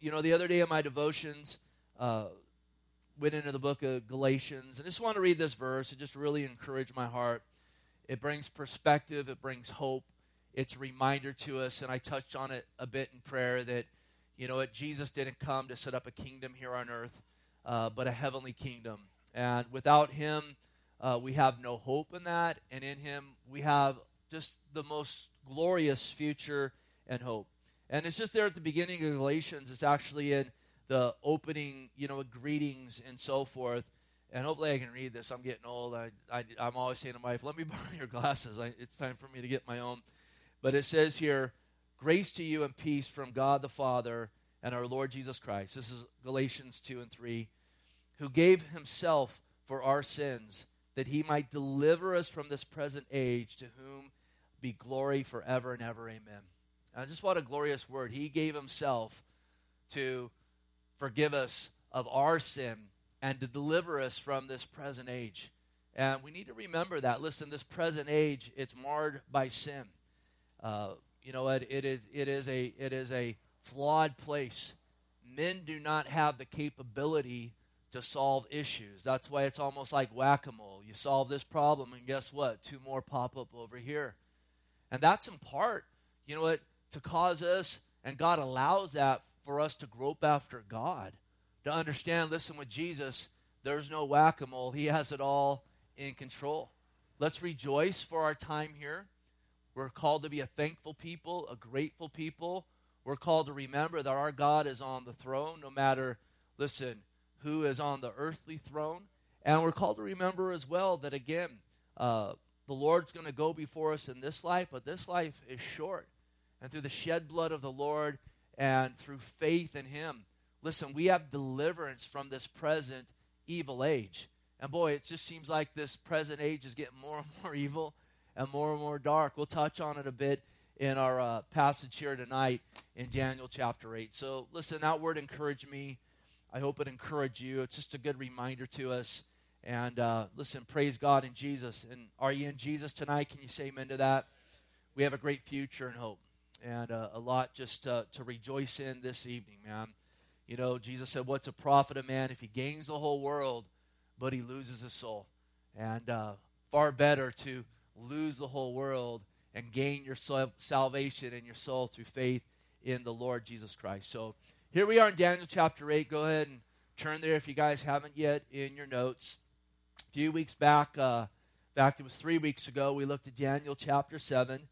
you know, the other day in my devotions, uh, went into the book of Galatians, and I just want to read this verse. It just really encouraged my heart. It brings perspective, it brings hope, it's a reminder to us, and I touched on it a bit in prayer that, you know Jesus didn't come to set up a kingdom here on earth, uh, but a heavenly kingdom. And without him, uh, we have no hope in that, and in him, we have just the most glorious future and hope. And it's just there at the beginning of Galatians. It's actually in the opening, you know, greetings and so forth. And hopefully I can read this. I'm getting old. I, I, am always saying to my wife, let me borrow your glasses. I, it's time for me to get my own. But it says here, grace to you and peace from God the Father and our Lord Jesus Christ. This is Galatians 2 and 3, who gave himself for our sins that he might deliver us from this present age, to whom be glory forever and ever. Amen. And just what a glorious word. He gave himself to forgive us of our sin and to deliver us from this present age. And we need to remember that. Listen, this present age, it's marred by sin. Uh, you know, it, it, is, it, is a, it is a flawed place. Men do not have the capability to solve issues. That's why it's almost like whack a mole. You solve this problem, and guess what? Two more pop up over here. And that's in part, you know what, to cause us, and God allows that for us to grope after God, to understand, listen, with Jesus, there's no whack a mole. He has it all in control. Let's rejoice for our time here. We're called to be a thankful people, a grateful people. We're called to remember that our God is on the throne, no matter, listen, who is on the earthly throne. And we're called to remember as well that, again, uh, the Lord's going to go before us in this life, but this life is short. And through the shed blood of the Lord and through faith in Him, listen, we have deliverance from this present evil age. And boy, it just seems like this present age is getting more and more evil and more and more dark. We'll touch on it a bit in our uh, passage here tonight in Daniel chapter 8. So, listen, that word encouraged me. I hope it encouraged you. It's just a good reminder to us. And uh, listen, praise God in Jesus. And are you in Jesus tonight? Can you say amen to that? We have a great future and hope, and uh, a lot just uh, to rejoice in this evening, man. You know, Jesus said, What's a profit of man if he gains the whole world, but he loses his soul? And uh, far better to lose the whole world and gain your salvation and your soul through faith in the Lord Jesus Christ. So, here we are in Daniel chapter 8. Go ahead and turn there if you guys haven't yet in your notes. A few weeks back, uh, in fact, it was three weeks ago, we looked at Daniel chapter 7,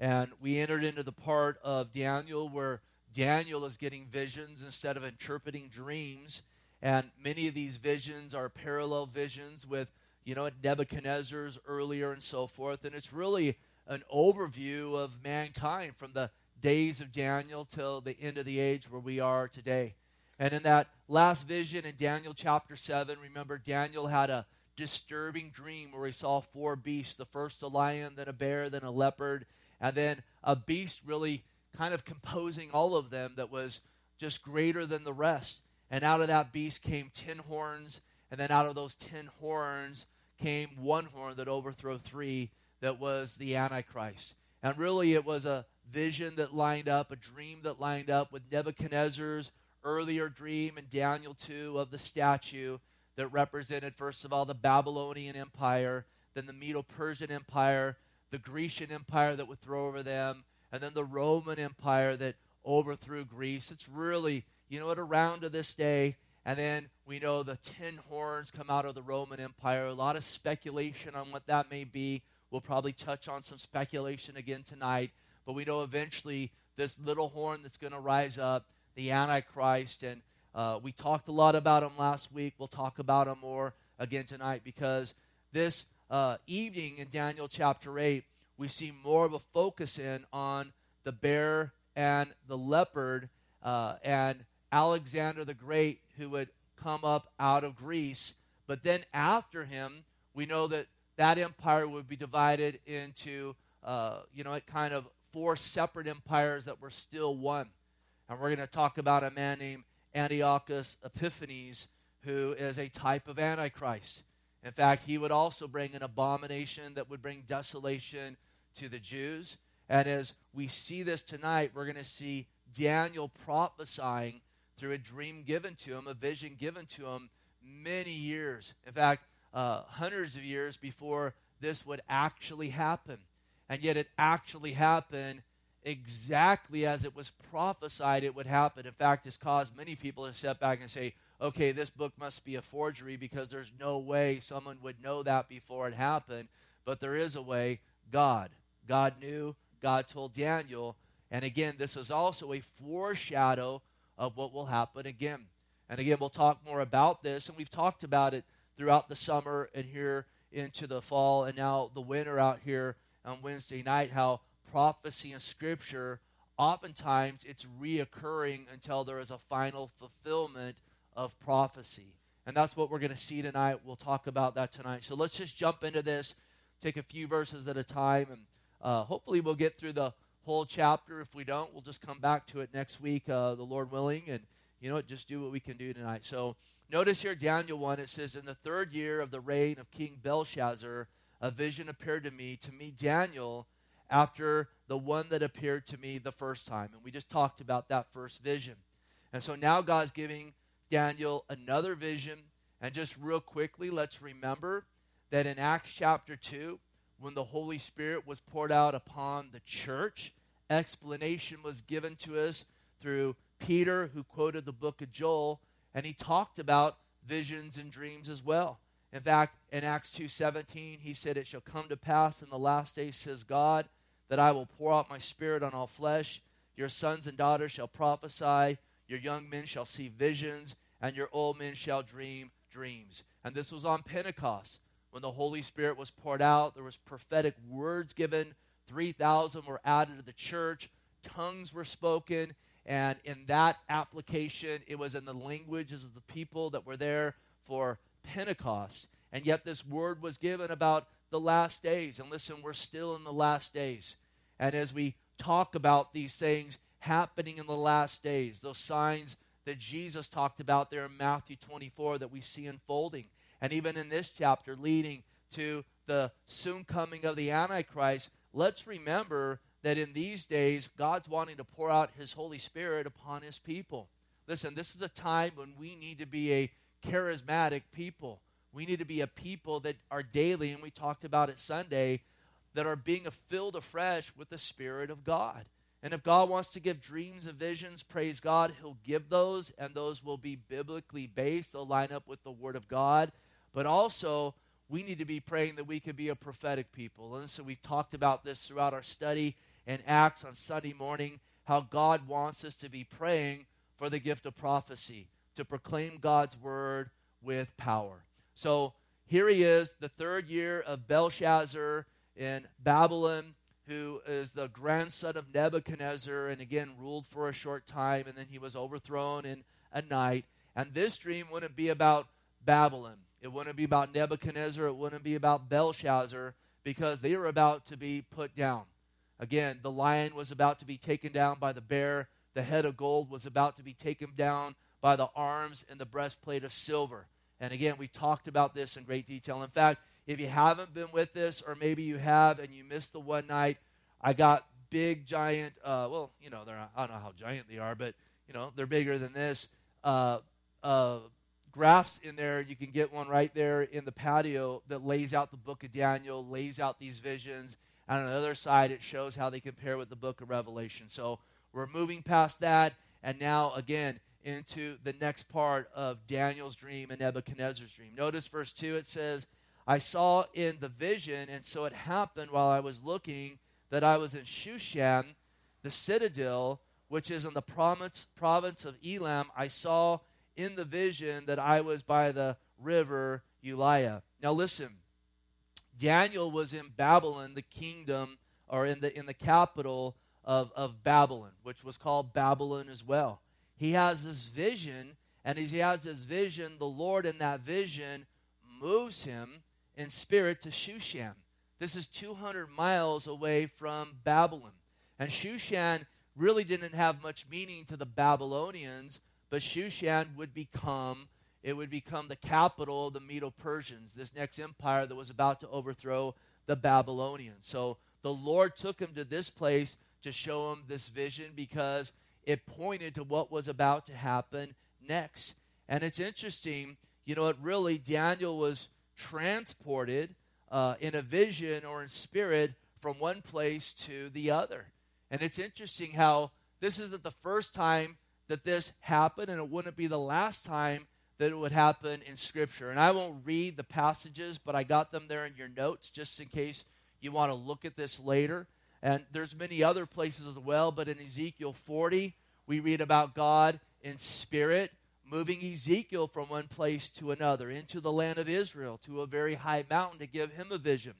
and we entered into the part of Daniel where Daniel is getting visions instead of interpreting dreams. And many of these visions are parallel visions with, you know, Nebuchadnezzar's earlier and so forth. And it's really an overview of mankind from the days of Daniel till the end of the age where we are today. And in that last vision in Daniel chapter 7, remember Daniel had a disturbing dream where he saw four beasts the first a lion, then a bear, then a leopard, and then a beast really kind of composing all of them that was just greater than the rest. And out of that beast came ten horns, and then out of those ten horns came one horn that overthrew three, that was the Antichrist. And really, it was a vision that lined up, a dream that lined up with Nebuchadnezzar's earlier dream in Daniel 2 of the statue that represented, first of all, the Babylonian Empire, then the Medo Persian Empire, the Grecian Empire that would throw over them, and then the Roman Empire that overthrew Greece. It's really, you know, it around to this day. And then we know the ten horns come out of the Roman Empire. A lot of speculation on what that may be. We'll probably touch on some speculation again tonight. But we know eventually this little horn that's going to rise up, the Antichrist. And uh, we talked a lot about him last week. We'll talk about him more again tonight because this uh, evening in Daniel chapter 8, we see more of a focus in on the bear and the leopard uh, and Alexander the Great, who would come up out of Greece. But then after him, we know that that empire would be divided into, uh, you know, kind of four separate empires that were still one. And we're going to talk about a man named Antiochus Epiphanes, who is a type of Antichrist. In fact, he would also bring an abomination that would bring desolation to the Jews. And as we see this tonight, we're going to see Daniel prophesying through a dream given to him, a vision given to him many years. In fact, uh, hundreds of years before this would actually happen. And yet it actually happened exactly as it was prophesied it would happen. In fact, it's caused many people to step back and say, okay, this book must be a forgery because there's no way someone would know that before it happened. But there is a way. God. God knew. God told Daniel. And again, this is also a foreshadow of what will happen again. And again, we'll talk more about this. And we've talked about it throughout the summer and here into the fall and now the winter out here on Wednesday night, how prophecy and scripture, oftentimes it's reoccurring until there is a final fulfillment of prophecy. And that's what we're going to see tonight. We'll talk about that tonight. So let's just jump into this, take a few verses at a time, and uh, hopefully we'll get through the whole chapter. If we don't, we'll just come back to it next week, uh, the Lord willing, and you know just do what we can do tonight. So notice here, Daniel 1, it says, In the third year of the reign of King Belshazzar, a vision appeared to me, to me, Daniel, after the one that appeared to me the first time. And we just talked about that first vision. And so now God's giving Daniel another vision. And just real quickly, let's remember that in Acts chapter 2, when the Holy Spirit was poured out upon the church, explanation was given to us through Peter, who quoted the book of Joel, and he talked about visions and dreams as well. In fact, in Acts 2:17, he said, "It shall come to pass in the last days," says God, "that I will pour out my spirit on all flesh. Your sons and daughters shall prophesy, your young men shall see visions, and your old men shall dream dreams." And this was on Pentecost when the Holy Spirit was poured out. There was prophetic words given. 3,000 were added to the church. Tongues were spoken. And in that application, it was in the languages of the people that were there for Pentecost. And yet, this word was given about the last days. And listen, we're still in the last days. And as we talk about these things happening in the last days, those signs that Jesus talked about there in Matthew 24 that we see unfolding, and even in this chapter leading to the soon coming of the Antichrist, let's remember that in these days, God's wanting to pour out His Holy Spirit upon His people. Listen, this is a time when we need to be a charismatic people. We need to be a people that are daily, and we talked about it Sunday, that are being filled afresh with the Spirit of God. And if God wants to give dreams and visions, praise God, He'll give those, and those will be biblically based. They'll line up with the Word of God. But also, we need to be praying that we could be a prophetic people. And so we've talked about this throughout our study in Acts on Sunday morning, how God wants us to be praying for the gift of prophecy to proclaim God's word with power. So here he is, the third year of Belshazzar in Babylon, who is the grandson of Nebuchadnezzar, and again ruled for a short time, and then he was overthrown in a night. And this dream wouldn't be about Babylon. It wouldn't be about Nebuchadnezzar. It wouldn't be about Belshazzar because they were about to be put down. Again, the lion was about to be taken down by the bear. The head of gold was about to be taken down by the arms and the breastplate of silver. And again, we talked about this in great detail. In fact, if you haven't been with this, or maybe you have and you missed the one night, I got big, giant, uh, well, you know, they're I don't know how giant they are, but, you know, they're bigger than this. Uh, uh, graphs in there. You can get one right there in the patio that lays out the book of Daniel, lays out these visions. And on the other side, it shows how they compare with the book of Revelation. So we're moving past that. And now, again, into the next part of Daniel's dream and Nebuchadnezzar's dream. Notice verse 2 it says, I saw in the vision, and so it happened while I was looking that I was in Shushan, the citadel, which is in the province, province of Elam. I saw in the vision that I was by the river Ulai. Now listen, Daniel was in Babylon, the kingdom, or in the in the capital of, of Babylon, which was called Babylon as well he has this vision, and as he has this vision, the Lord in that vision moves him in spirit to Shushan. This is 200 miles away from Babylon. And Shushan really didn't have much meaning to the Babylonians, but Shushan would become it would become the capital of the Medo-Persians, this next empire that was about to overthrow the Babylonians. So the Lord took him to this place to show him this vision because it pointed to what was about to happen next. And it's interesting, you know, it really, Daniel was transported uh, in a vision or in spirit from one place to the other. And it's interesting how this isn't the first time that this happened, and it wouldn't be the last time that it would happen in Scripture. And I won't read the passages, but I got them there in your notes just in case you want to look at this later. And there's many other places as well, but in Ezekiel 40, we read about God in spirit moving Ezekiel from one place to another, into the land of Israel, to a very high mountain to give him a vision.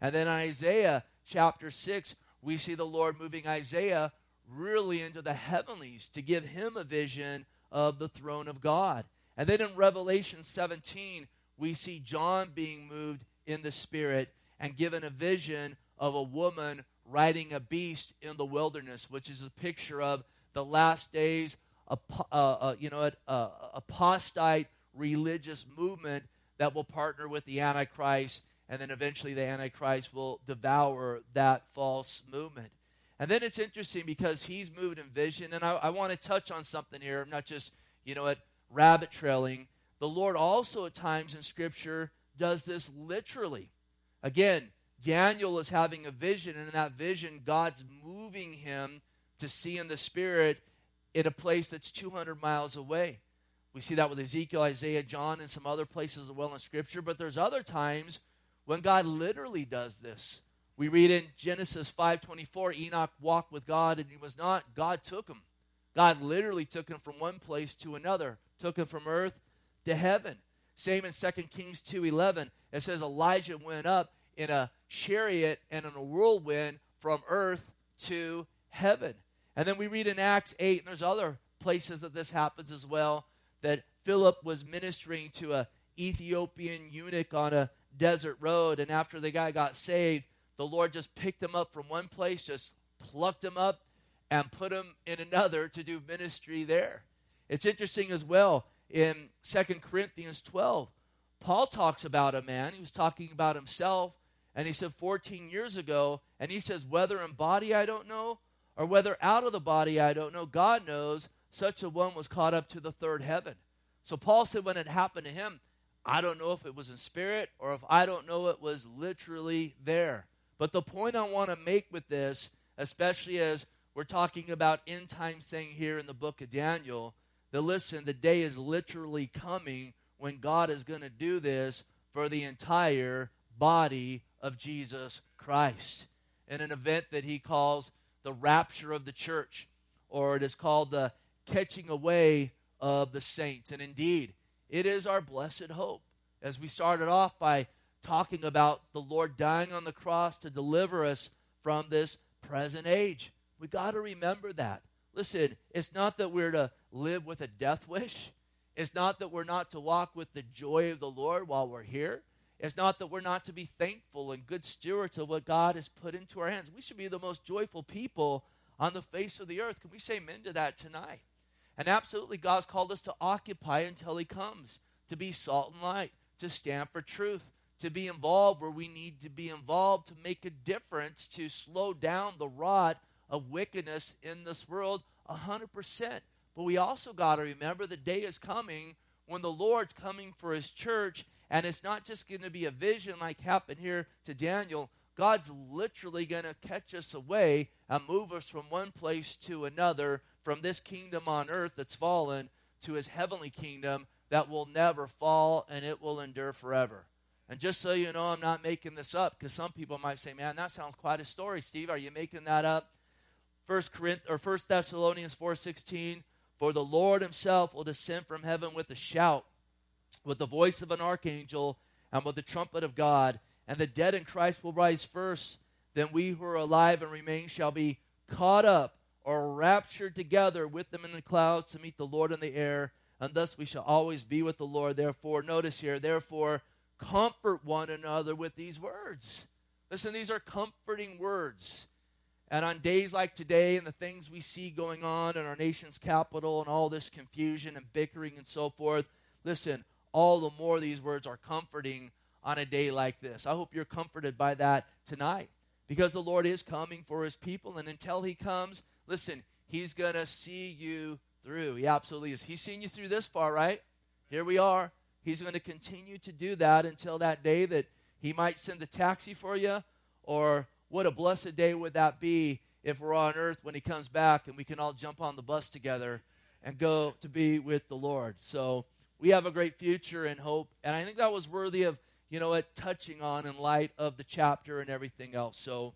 And then Isaiah chapter 6, we see the Lord moving Isaiah really into the heavenlies to give him a vision of the throne of God. And then in Revelation 17, we see John being moved in the Spirit and given a vision of a woman riding a beast in the wilderness, which is a picture of the last days, uh, uh, you know, uh, apostate religious movement that will partner with the Antichrist, and then eventually the Antichrist will devour that false movement. And then it's interesting because he's moved in vision, and I, I want to touch on something here, not just, you know, at rabbit trailing. The Lord also at times in Scripture does this literally. Again, Daniel is having a vision, and in that vision, God's moving him to see in the Spirit in a place that's 200 miles away. We see that with Ezekiel, Isaiah, John, and some other places as well in Scripture, but there's other times when God literally does this. We read in Genesis 5:24, Enoch walked with God and he was not. God took him. God literally took him from one place to another, took him from earth to heaven. Same in 2 Kings 2:11. It says Elijah went up in a chariot and in a whirlwind from earth to heaven. And then we read in Acts 8, and there's other places that this happens as well, that Philip was ministering to a Ethiopian eunuch on a desert road, and after the guy got saved, the Lord just picked him up from one place, just plucked him up, and put him in another to do ministry there. It's interesting as well in Second Corinthians 12. Paul talks about a man, he was talking about himself, and he said 14 years ago, and he says, Whether in body I don't know, or whether out of the body I don't know, God knows, such a one was caught up to the third heaven. So Paul said when it happened to him, I don't know if it was in spirit or if I don't know it was literally there. But the point I want to make with this, especially as we're talking about end times thing here in the book of Daniel, that listen, the day is literally coming when God is going to do this for the entire body of Jesus Christ in an event that he calls the rapture of the church, or it is called the catching away of the saints. And indeed, it is our blessed hope. As we started off by talking about the Lord dying on the cross to deliver us from this present age, we got to remember that. Listen, it's not that we're to live with a death wish. It's not that we're not to walk with the joy of the Lord while we're here. It's not that we're not to be thankful and good stewards of what God has put into our hands. We should be the most joyful people on the face of the earth. Can we say amen to that tonight? And absolutely, God's called us to occupy until He comes, to be salt and light, to stand for truth, to be involved where we need to be involved, to make a difference, to slow down the rot of wickedness in this world 100%. But we also got to remember the day is coming when the Lord's coming for His church and it's not just going to be a vision like happened here to Daniel. God's literally going to catch us away and move us from one place to another, from this kingdom on earth that's fallen to his heavenly kingdom that will never fall and it will endure forever. And just so you know, I'm not making this up because some people might say, "Man, that sounds quite a story, Steve. Are you making that up?" First Corinth or First Thessalonians 4:16, "For the Lord himself will descend from heaven with a shout, with the voice of an archangel and with the trumpet of God, and the dead in Christ will rise first. Then we who are alive and remain shall be caught up or raptured together with them in the clouds to meet the Lord in the air, and thus we shall always be with the Lord. Therefore, notice here, therefore, comfort one another with these words. Listen, these are comforting words. And on days like today and the things we see going on in our nation's capital and all this confusion and bickering and so forth, listen, all the more these words are comforting on a day like this. I hope you're comforted by that tonight because the Lord is coming for his people. And until he comes, listen, He's going to see you through. He absolutely is. He's seen you through this far, right? Here we are. He's going to continue to do that until that day that He might send the taxi for you. Or what a blessed day would that be if we're on earth when He comes back and we can all jump on the bus together and go to be with the Lord. So we have a great future and hope. And I think that was worthy of, you know what, touching on in light of the chapter and everything else. So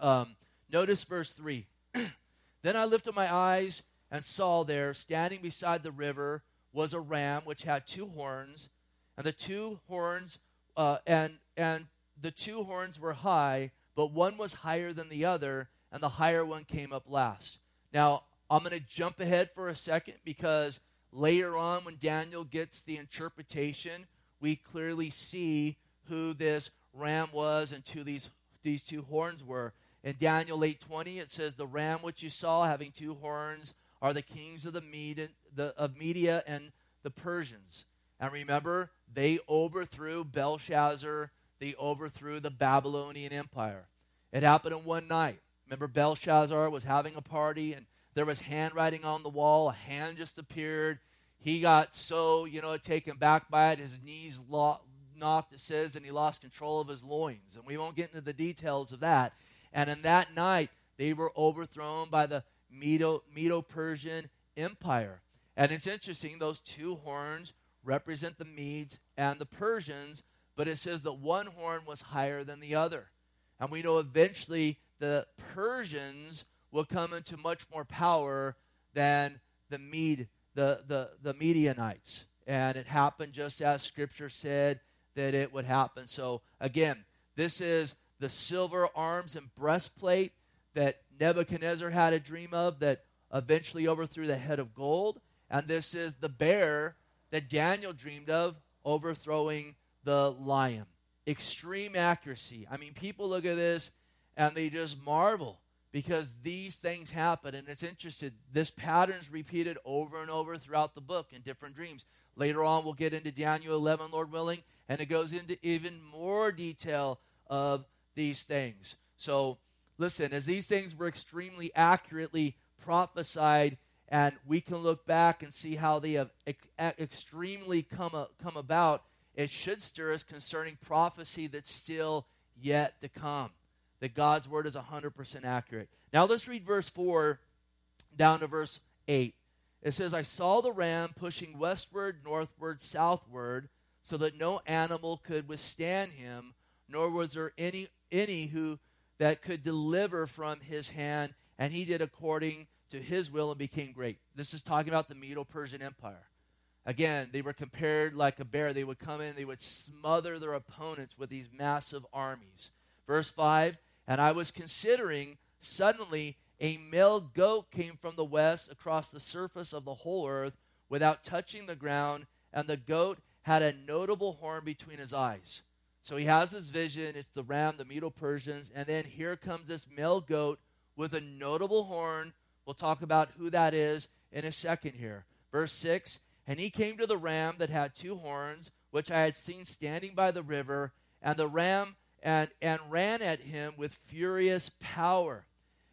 um, notice verse 3. then I lifted my eyes and saw there, standing beside the river, was a ram which had two horns, and the two horns uh, and and the two horns were high, but one was higher than the other, and the higher one came up last. Now I'm going to jump ahead for a second because later on, when Daniel gets the interpretation, we clearly see who this ram was and who these these two horns were. In Daniel 8:20, it says, "The ram which you saw having two horns are the kings of the, the of Media and the Persians. And remember, they overthrew Belshazzar, they overthrew the Babylonian Empire. It happened in one night. Remember, Belshazzar was having a party and there was handwriting on the wall. A hand just appeared. He got so, you know, taken back by it, his knees lo- knocked, it says, and he lost control of his loins. And we won't get into the details of that. And in that night, they were overthrown by the Medo, Medo Persian Empire. And it's interesting, those two horns represent the Medes and the Persians, but it says that one horn was higher than the other. And we know eventually the Persians will come into much more power than the Mede, the, the, the Medianites. And it happened just as Scripture said that it would happen. So again, this is the silver arms and breastplate that Nebuchadnezzar had a dream of that eventually overthrew the head of gold. And this is the bear that Daniel dreamed of overthrowing the lion. Extreme accuracy. I mean, people look at this and they just marvel because these things happen. And it's interesting. This pattern is repeated over and over throughout the book in different dreams. Later on, we'll get into Daniel 11, Lord willing, and it goes into even more detail of these things. So, Listen, as these things were extremely accurately prophesied, and we can look back and see how they have ex- extremely come, come about, it should stir us concerning prophecy that's still yet to come. That God's word is 100% accurate. Now let's read verse 4 down to verse 8. It says, I saw the ram pushing westward, northward, southward, so that no animal could withstand him, nor was there any, any who that could deliver from his hand, and he did according to his will and became great. This is talking about the Medo Persian Empire. Again, they were compared like a bear. They would come in, they would smother their opponents with these massive armies. Verse 5 And I was considering, suddenly a male goat came from the west across the surface of the whole earth without touching the ground, and the goat had a notable horn between his eyes. So he has this vision. It's the ram, the Medo Persians. And then here comes this male goat with a notable horn. We'll talk about who that is in a second here. Verse 6 And he came to the ram that had two horns, which I had seen standing by the river, and the ram and, and ran at him with furious power.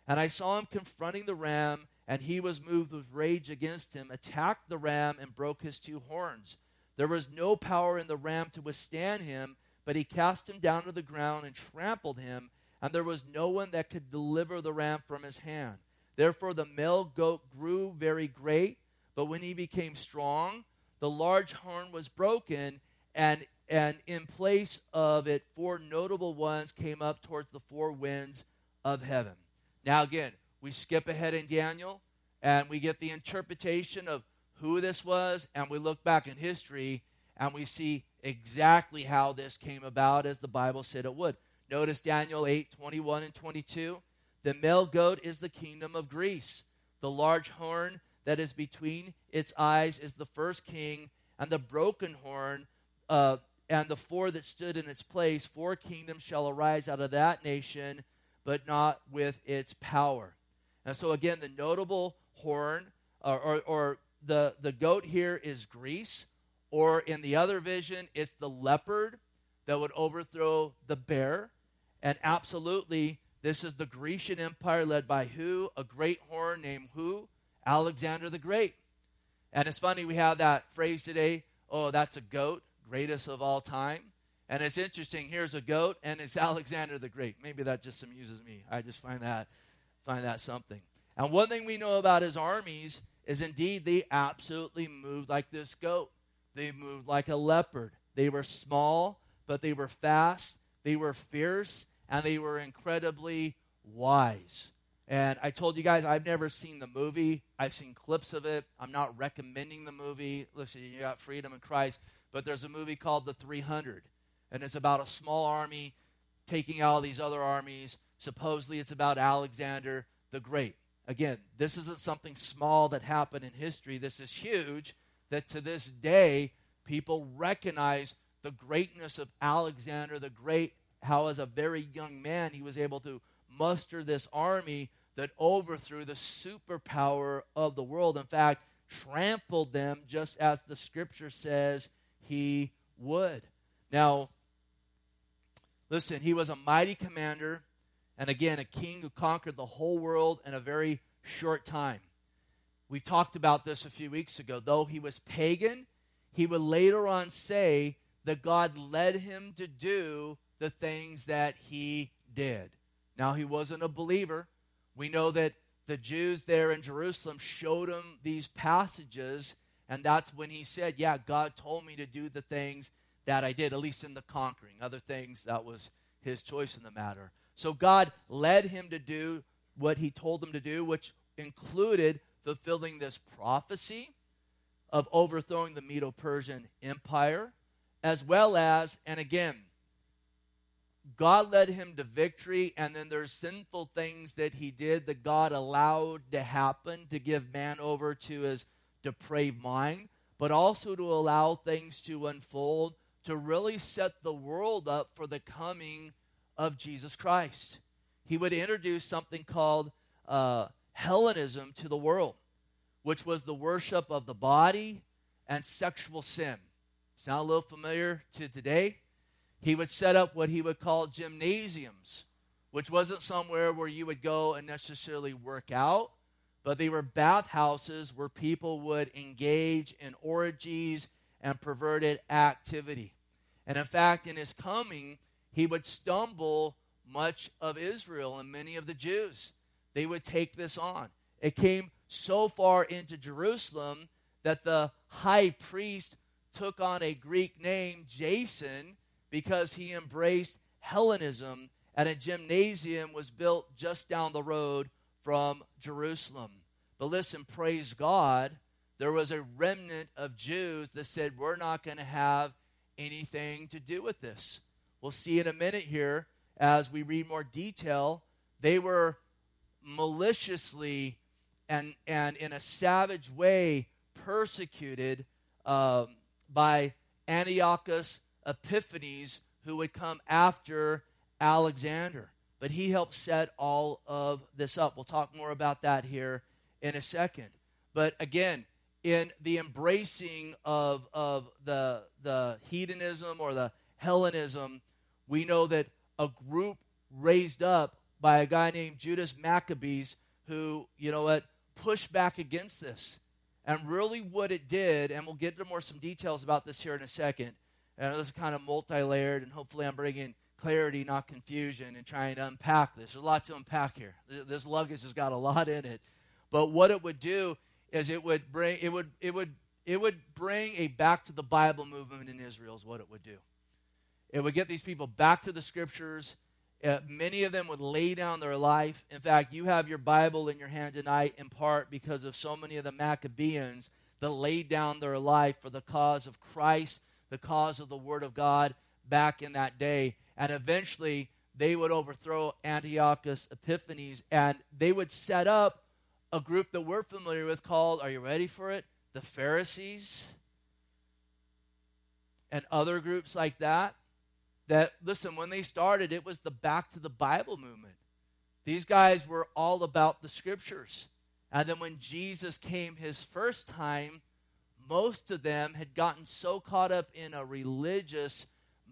And I saw him confronting the ram, and he was moved with rage against him, attacked the ram, and broke his two horns. There was no power in the ram to withstand him but he cast him down to the ground and trampled him, and there was no one that could deliver the ram from his hand. Therefore the male goat grew very great, but when he became strong, the large horn was broken, and and in place of it, four notable ones came up towards the four winds of heaven. Now, again, we skip ahead in Daniel and we get the interpretation of who this was, and we look back in history and we see exactly how this came about as the Bible said it would. Notice Daniel 8 21 and 22. The male goat is the kingdom of Greece. The large horn that is between its eyes is the first king, and the broken horn uh, and the four that stood in its place, four kingdoms shall arise out of that nation, but not with its power. And so, again, the notable horn or, or, or the, the goat here is Greece. Or in the other vision, it's the leopard that would overthrow the bear. And absolutely, This is the Grecian Empire led by who? A great horn named who? Alexander the Great. And it's funny, we have that phrase today oh, that's a goat, greatest of all time. And it's interesting, here's a goat, and it's Alexander the Great. Maybe that just amuses me. I just find that, find that something. And one thing we know about his armies is indeed they absolutely moved like this goat. They moved like a leopard. They were small, but they were fast, they were fierce, and they were incredibly wise. And I told you guys, I've never seen the movie. I've seen clips of it. I'm not recommending the movie. Listen, you got freedom in Christ. But there's a movie called The 300. And it's about a small army taking out these other armies. Supposedly, it's about Alexander the Great. Again, this isn't something small that happened in history. This is huge that to this day, people recognize the greatness of Alexander the Great, how, as a very young man, he was able to muster this army that overthrew the superpower of the world. In fact, trampled them just as the scripture says he would. Now, listen, he was a mighty commander, and again, a king who conquered the whole world in a very short time. We talked about this a few weeks ago. Though he was pagan, he would later on say that God led him to do the things that he did. Now, he wasn't a believer, we know that the Jews there in Jerusalem showed him these passages, and that's when he said, Yeah, God told me to do the things that I did, at least in the conquering. Other things, that was his choice in the matter. So God led him to do what he told him to do, which included fulfilling this prophecy of overthrowing the Medo Persian Empire, as well as, and again, God led him to victory, and then there's sinful things that he did that God allowed to happen to give man over to his depraved mind, but also to allow things to unfold to really set the world up for the coming of Jesus Christ. He would introduce something called uh, Hellenism to the world, which was the worship of the body and sexual sin. Sound a little familiar to today? he would set up what he would call gymnasiums, which wasn't somewhere where you would go and necessarily work out, but they were bathhouses where people would engage in orgies and perverted activity. And in fact, in his coming, he would stumble much of Israel and many of the Jews. They would take this on. It came so far into Jerusalem that the high priest took on a Greek name, Jason, because he embraced Hellenism and a gymnasium was built just down the road from Jerusalem. But listen, praise God, there was a remnant of Jews that said, We're not going to have anything to do with this. We'll see in a minute here as we read more detail. They were maliciously and, and in a savage way persecuted um, by Antiochus Epiphanes who would come after Alexander. But he helped set all of this up. We'll talk more about that here in a second. But again, in the embracing of, of the, the hedonism or the Hellenism, we know that a group raised up by a guy named Judas Maccabees who, you know what, pushed back against this. And really what it did, and we'll get into more some details about this here in a second, and this is kind of multi layered, and hopefully I'm bringing clarity, not confusion, and trying to unpack this. There's a lot to unpack here. This luggage has got a lot in it. But what it would do is it would bring it would it would it would bring a back to the Bible movement in Israel is what it would do. It would get these people back to the scriptures. Uh, many of them would lay down their life. In fact, you have your Bible in your hand tonight in part because of so many of the Maccabeans that laid down their life for the cause of Christ the cause of the Word of God back in that day. And eventually, they would overthrow Antiochus Epiphanes and they would set up a group that we're familiar with called, are you ready for it? The Pharisees and other groups like that. That, listen, when they started, it was the back to the Bible movement. These guys were all about the scriptures. And then when Jesus came his first time, most of them had gotten so caught up in a religious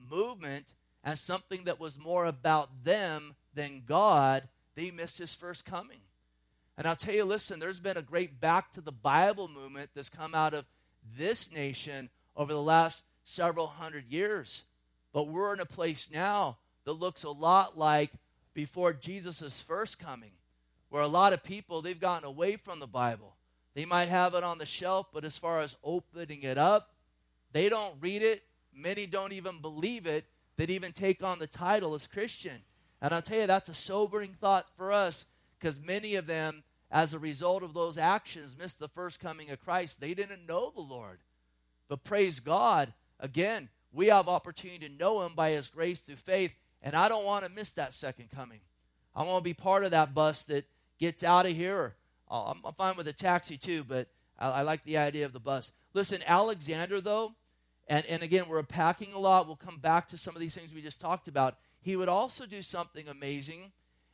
movement as something that was more about them than God, they missed his first coming. And I'll tell you, listen, there's been a great back to the Bible movement that's come out of this nation over the last several hundred years. But we're in a place now that looks a lot like before Jesus' first coming, where a lot of people, they've gotten away from the Bible. They might have it on the shelf, but as far as opening it up, they don't read it. Many don't even believe it. That even take on the title as Christian. And I'll tell you, that's a sobering thought for us because many of them, as a result of those actions, missed the first coming of Christ. They didn't know the Lord. But praise God, again, we have opportunity to know Him by His grace through faith. And I don't want to miss that second coming. I want to be part of that bus that gets out of here. I'm, fine with a taxi too, but I, I like the idea of the bus. Listen, Alexander, though, and, and again, we're packing a lot. We'll come back to some of these things we just talked about. He would also do something amazing,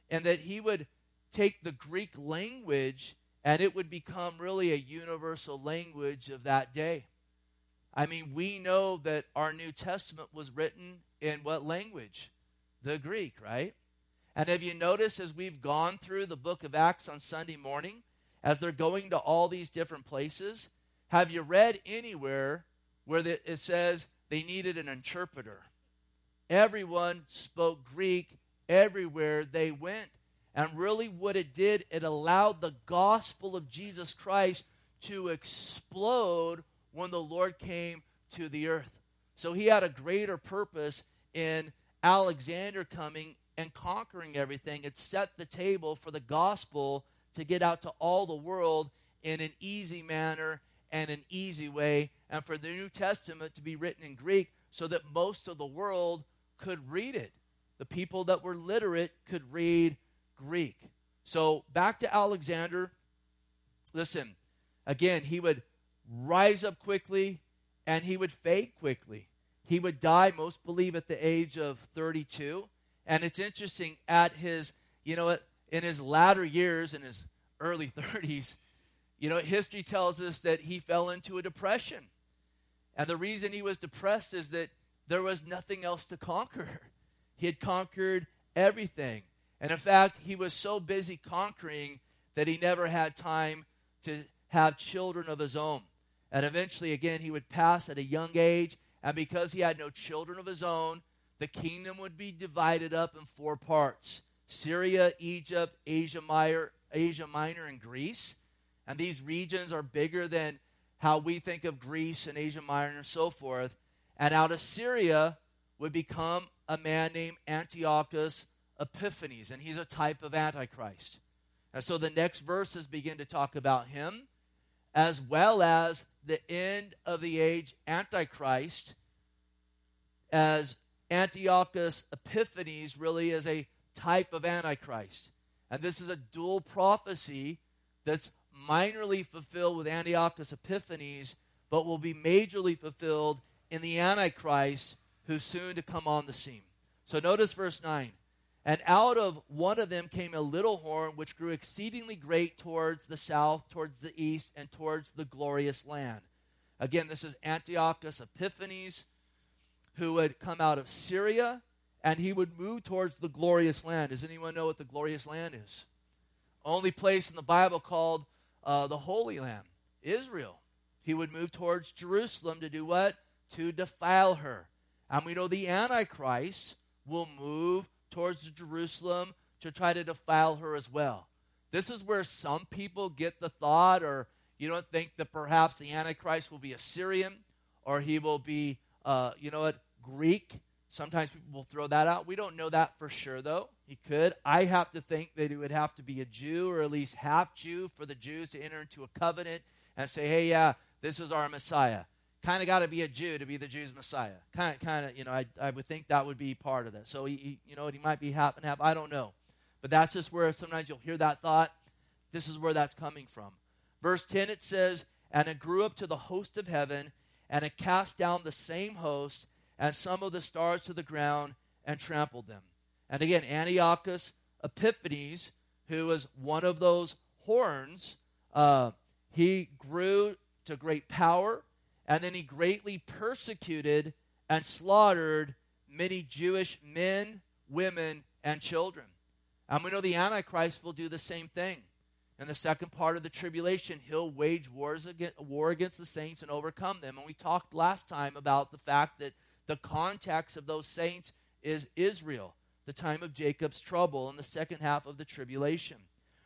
and that he would take the Greek language and it would become really a universal language of that day. I mean, we know that our New Testament was written in what language? The Greek, right? And have you noticed as we've gone through the book of Acts on Sunday morning, as they're going to all these different places, have you read anywhere where it says they needed an interpreter? Everyone spoke Greek everywhere they went. And really, what it did, it allowed the gospel of Jesus Christ to explode when the Lord came to the earth. So he had a greater purpose in Alexander coming and conquering everything. It set the table for the gospel to get out to all the world in an easy manner and an easy way, and for the New Testament to be written in Greek so that most of the world could read it. The people that were literate could read Greek. So back to Alexander. Listen, again, he would rise up quickly and he would fade quickly. He would die, most believe, at the age of 32. And it's interesting, at his, you know, in his latter years, in his early 30s, you know, history tells us that he fell into a depression. And the reason he was depressed is that there was nothing else to conquer. He had conquered everything. And in fact, he was so busy conquering that he never had time to have children of his own. And eventually, again, he would pass at a young age. And because he had no children of his own, the kingdom would be divided up in four parts Syria, Egypt, Asia Minor, Asia Minor, and Greece. And these regions are bigger than how we think of Greece and Asia Minor and so forth. And out of Syria would become a man named Antiochus Epiphanes, and he's a type of Antichrist. And so the next verses begin to talk about him, as well as the end of the age Antichrist, as Antiochus Epiphanes really is a type of Antichrist. And this is a dual prophecy that's minorly fulfilled with Antiochus Epiphanes, but will be majorly fulfilled in the Antichrist who's soon to come on the scene. So notice verse 9. And out of one of them came a little horn which grew exceedingly great towards the south, towards the east, and towards the glorious land. Again, this is Antiochus Epiphanes, who had come out of Syria, and he would move towards the glorious land. Does anyone know what the glorious land is? Only place in the Bible called uh, the Holy Land, Israel. He would move towards Jerusalem to do what? To defile her. And we know the Antichrist will move towards Jerusalem to try to defile her as well. This is where some people get the thought, or you don't think that perhaps the Antichrist will be Assyrian, or he will be, uh, you know what, Greek. Sometimes people will throw that out. We don't know that for sure, though. He could. I have to think that he would have to be a Jew or at least half Jew for the Jews to enter into a covenant and say, hey, yeah, this is our Messiah. Kind of got to be a Jew to be the Jew's Messiah. Kind of, kind of, you know, I, I would think that would be part of that. So, he, he, you know, he might be half and half. I don't know. But that's just where sometimes you'll hear that thought. This is where that's coming from. Verse 10, it says, And it grew up to the host of heaven, and it cast down the same host and some of the stars to the ground and trampled them. And again, Antiochus Epiphanes, who was one of those horns, uh, he grew to great power, and then he greatly persecuted and slaughtered many Jewish men, women, and children. And we know the Antichrist will do the same thing. In the second part of the tribulation, he'll wage wars against, war against the saints and overcome them. And we talked last time about the fact that the context of those saints is Israel, the time of Jacob's trouble in the second half of the tribulation.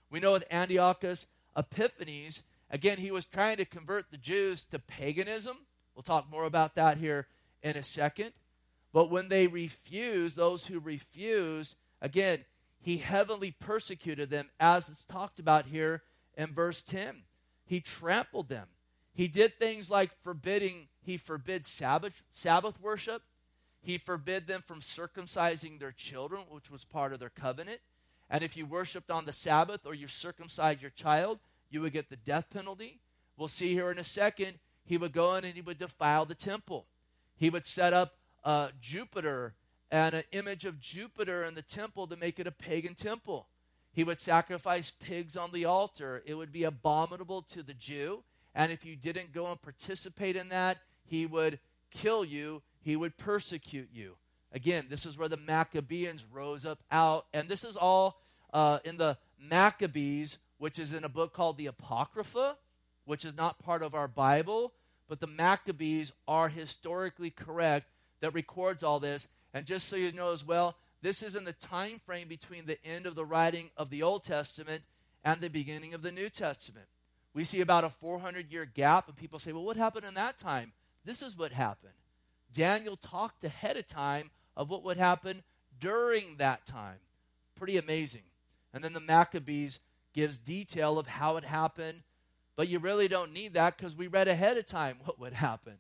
We know with Antiochus Epiphanes, again, he was trying to convert the Jews to paganism. We'll talk more about that here in a second. But when they refuse, those who refuse, again, he heavily persecuted them, as it's talked about here in verse 10. He trampled them. He did things like forbidding, he forbid Sabbath, Sabbath worship. He forbid them from circumcising their children, which was part of their covenant. And if you worshiped on the Sabbath or you circumcised your child, you would get the death penalty. We'll see here in a second, he would go in and he would defile the temple. He would set up uh, Jupiter and an image of Jupiter in the temple to make it a pagan temple. He would sacrifice pigs on the altar. It would be abominable to the Jew. And if you didn't go and participate in that, he would kill you, he would persecute you. Again, this is where the Maccabees rose up out. And this is all uh, in the Maccabees, which is in a book called the Apocrypha, which is not part of our Bible. But the Maccabees are historically correct that records all this. And just so you know as well, this is in the time frame between the end of the writing of the Old Testament and the beginning of the New Testament. We see about a 400 year gap, and people say, well, what happened in that time? This is what happened. Daniel talked ahead of time of what would happen during that time. Pretty amazing. And then the Maccabees gives detail of how it happened, but you really don't need that because we read ahead of time what would happen.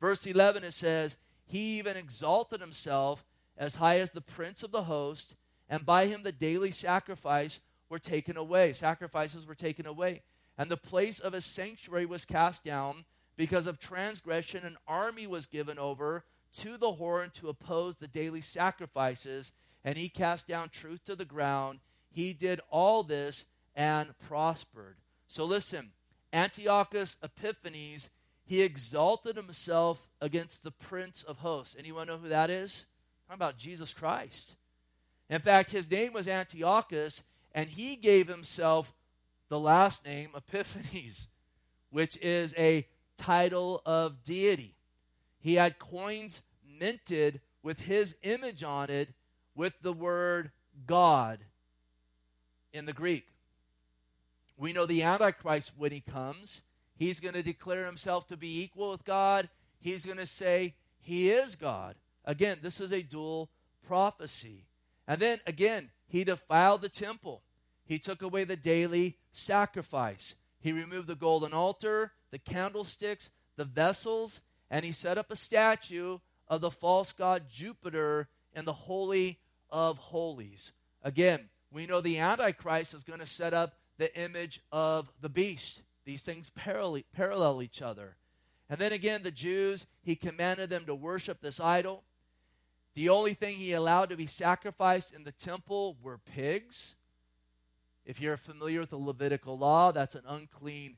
Verse 11 it says, he even exalted himself as high as the prince of the host, and by him the daily sacrifice were taken away. Sacrifices were taken away. And the place of his sanctuary was cast down. Because of transgression, an army was given over to the horn to oppose the daily sacrifices, and he cast down truth to the ground. He did all this and prospered. So listen, Antiochus Epiphanes he exalted himself against the prince of hosts. Anyone know who that is? Talking about Jesus Christ. In fact, his name was Antiochus, and he gave himself the last name Epiphanes, which is a title of deity. He had coins minted with his image on it with the word God in the Greek. We know the Antichrist, when he comes, He's going to declare himself to be equal with God. He's going to say he is God. Again, this is a dual prophecy. And then again, he defiled the temple. He took away the daily sacrifice. He removed the golden altar, the candlesticks, the vessels, and he set up a statue of the false god Jupiter in the Holy of Holies. Again, we know the Antichrist is going to set up the image of the beast. These things parallel, parallel each other. And then again, the Jews, he commanded them to worship this idol. The only thing he allowed to be sacrificed in the temple were pigs. If you're familiar with the Levitical law, that's an unclean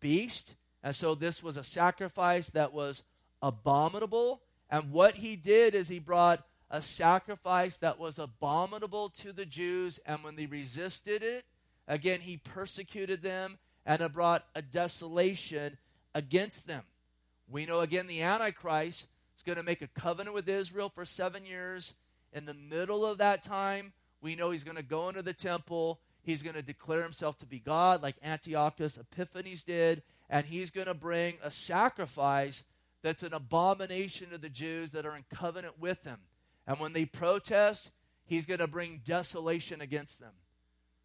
beast. And so this was a sacrifice that was abominable. And what he did is he brought a sacrifice that was abominable to the Jews. And when they resisted it, again, he persecuted them and have brought a desolation against them. We know again the Antichrist is going to make a covenant with Israel for seven years. In the middle of that time, we know he's going to go into the temple. He's going to declare himself to be God, like Antiochus Epiphanes did, and he's going to bring a sacrifice that's an abomination to the Jews that are in covenant with him. And when they protest, he's going to bring desolation against them.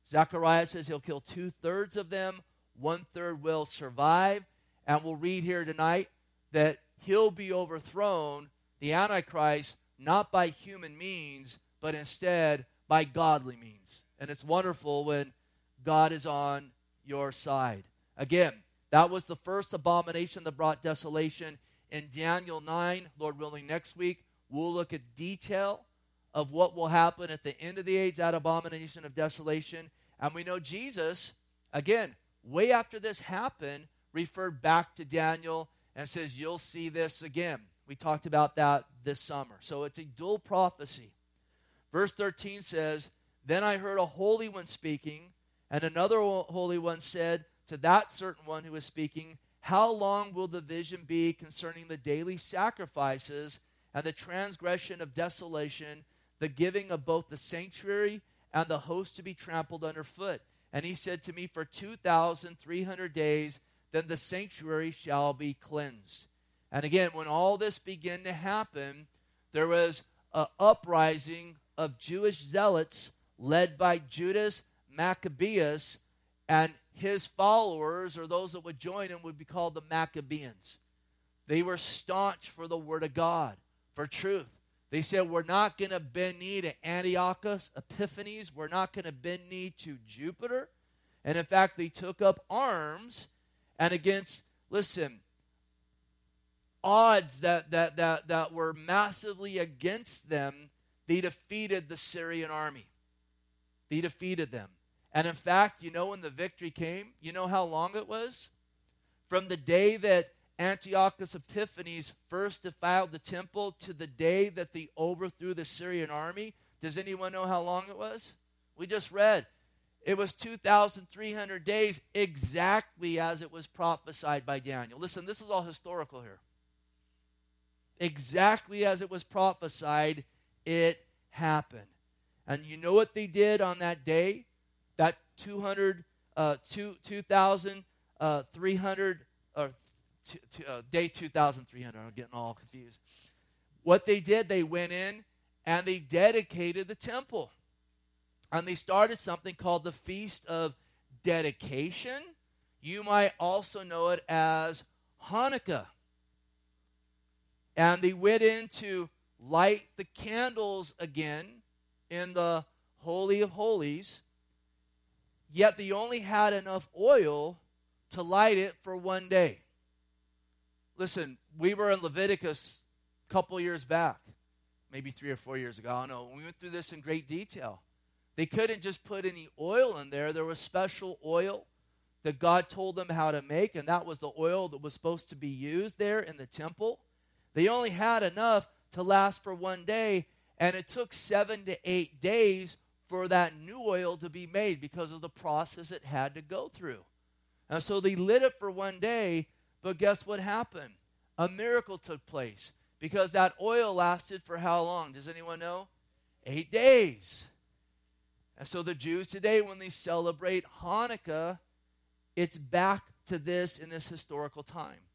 Zechariah says he'll kill two thirds of them one third will survive. And we'll read here tonight that he'll be overthrown, the Antichrist, not by human means, but instead by godly means. And it's wonderful when God is on your side. Again, that was the first abomination that brought desolation. In Daniel 9, Lord willing, next week, we'll look at detail of what will happen at the end of the age, that abomination of desolation. And we know Jesus, again, way after this happened, referred back to Daniel and says, You'll see this again. We talked about that this summer. So it's a dual prophecy. Verse 13 says, Then I heard a holy one speaking, and another holy one said to that certain one who was speaking, How long will the vision be concerning the daily sacrifices and the transgression of desolation, the giving of both the sanctuary and the host to be trampled underfoot? And he said to me, For 2,300 days, then the sanctuary shall be cleansed. And again, when all this began to happen, there was an uprising of Jewish zealots led by Judas Maccabeus, and his followers, or those that would join him, would be called the Maccabeans. They were staunch for the Word of God, for truth. They said, We're not going to bend knee to Antiochus Epiphanes. We're not going to bend knee to Jupiter. And in fact, they took up arms and against, listen, odds that, that, that, that were massively against them, they defeated the Syrian army. They defeated them. And in fact, you know when the victory came? You know how long it was? From the day that Antiochus Epiphanes first defiled the temple to the day that they overthrew the Syrian army. Does anyone know how long it was? We just read. It was 2,300 days exactly as it was prophesied by Daniel. Listen, this is all historical here. Exactly as it was prophesied, it happened. And you know what they did on that day? That 200, uh, 2,300, uh, or uh, day 2,300. I'm getting all confused. What they did, they went in and they dedicated the temple. And they started something called the Feast of Dedication. You might also know it as Hanukkah. And they went in to light the candles again in the Holy of Holies, yet they only had enough oil to light it for one day. Listen, we were in Leviticus a couple years back, maybe three or four years ago. I don't know. We went through this in great detail. They couldn't just put any oil in there, there was special oil that God told them how to make, and that was the oil that was supposed to be used there in the temple. They only had enough to last for one day, and it took seven to eight days for that new oil to be made because of the process it had to go through. And so they lit it for one day, but guess what happened? A miracle took place because that oil lasted for how long? Does anyone know? Eight days. And so the Jews today, when they celebrate Hanukkah, it's back to this in this historical time.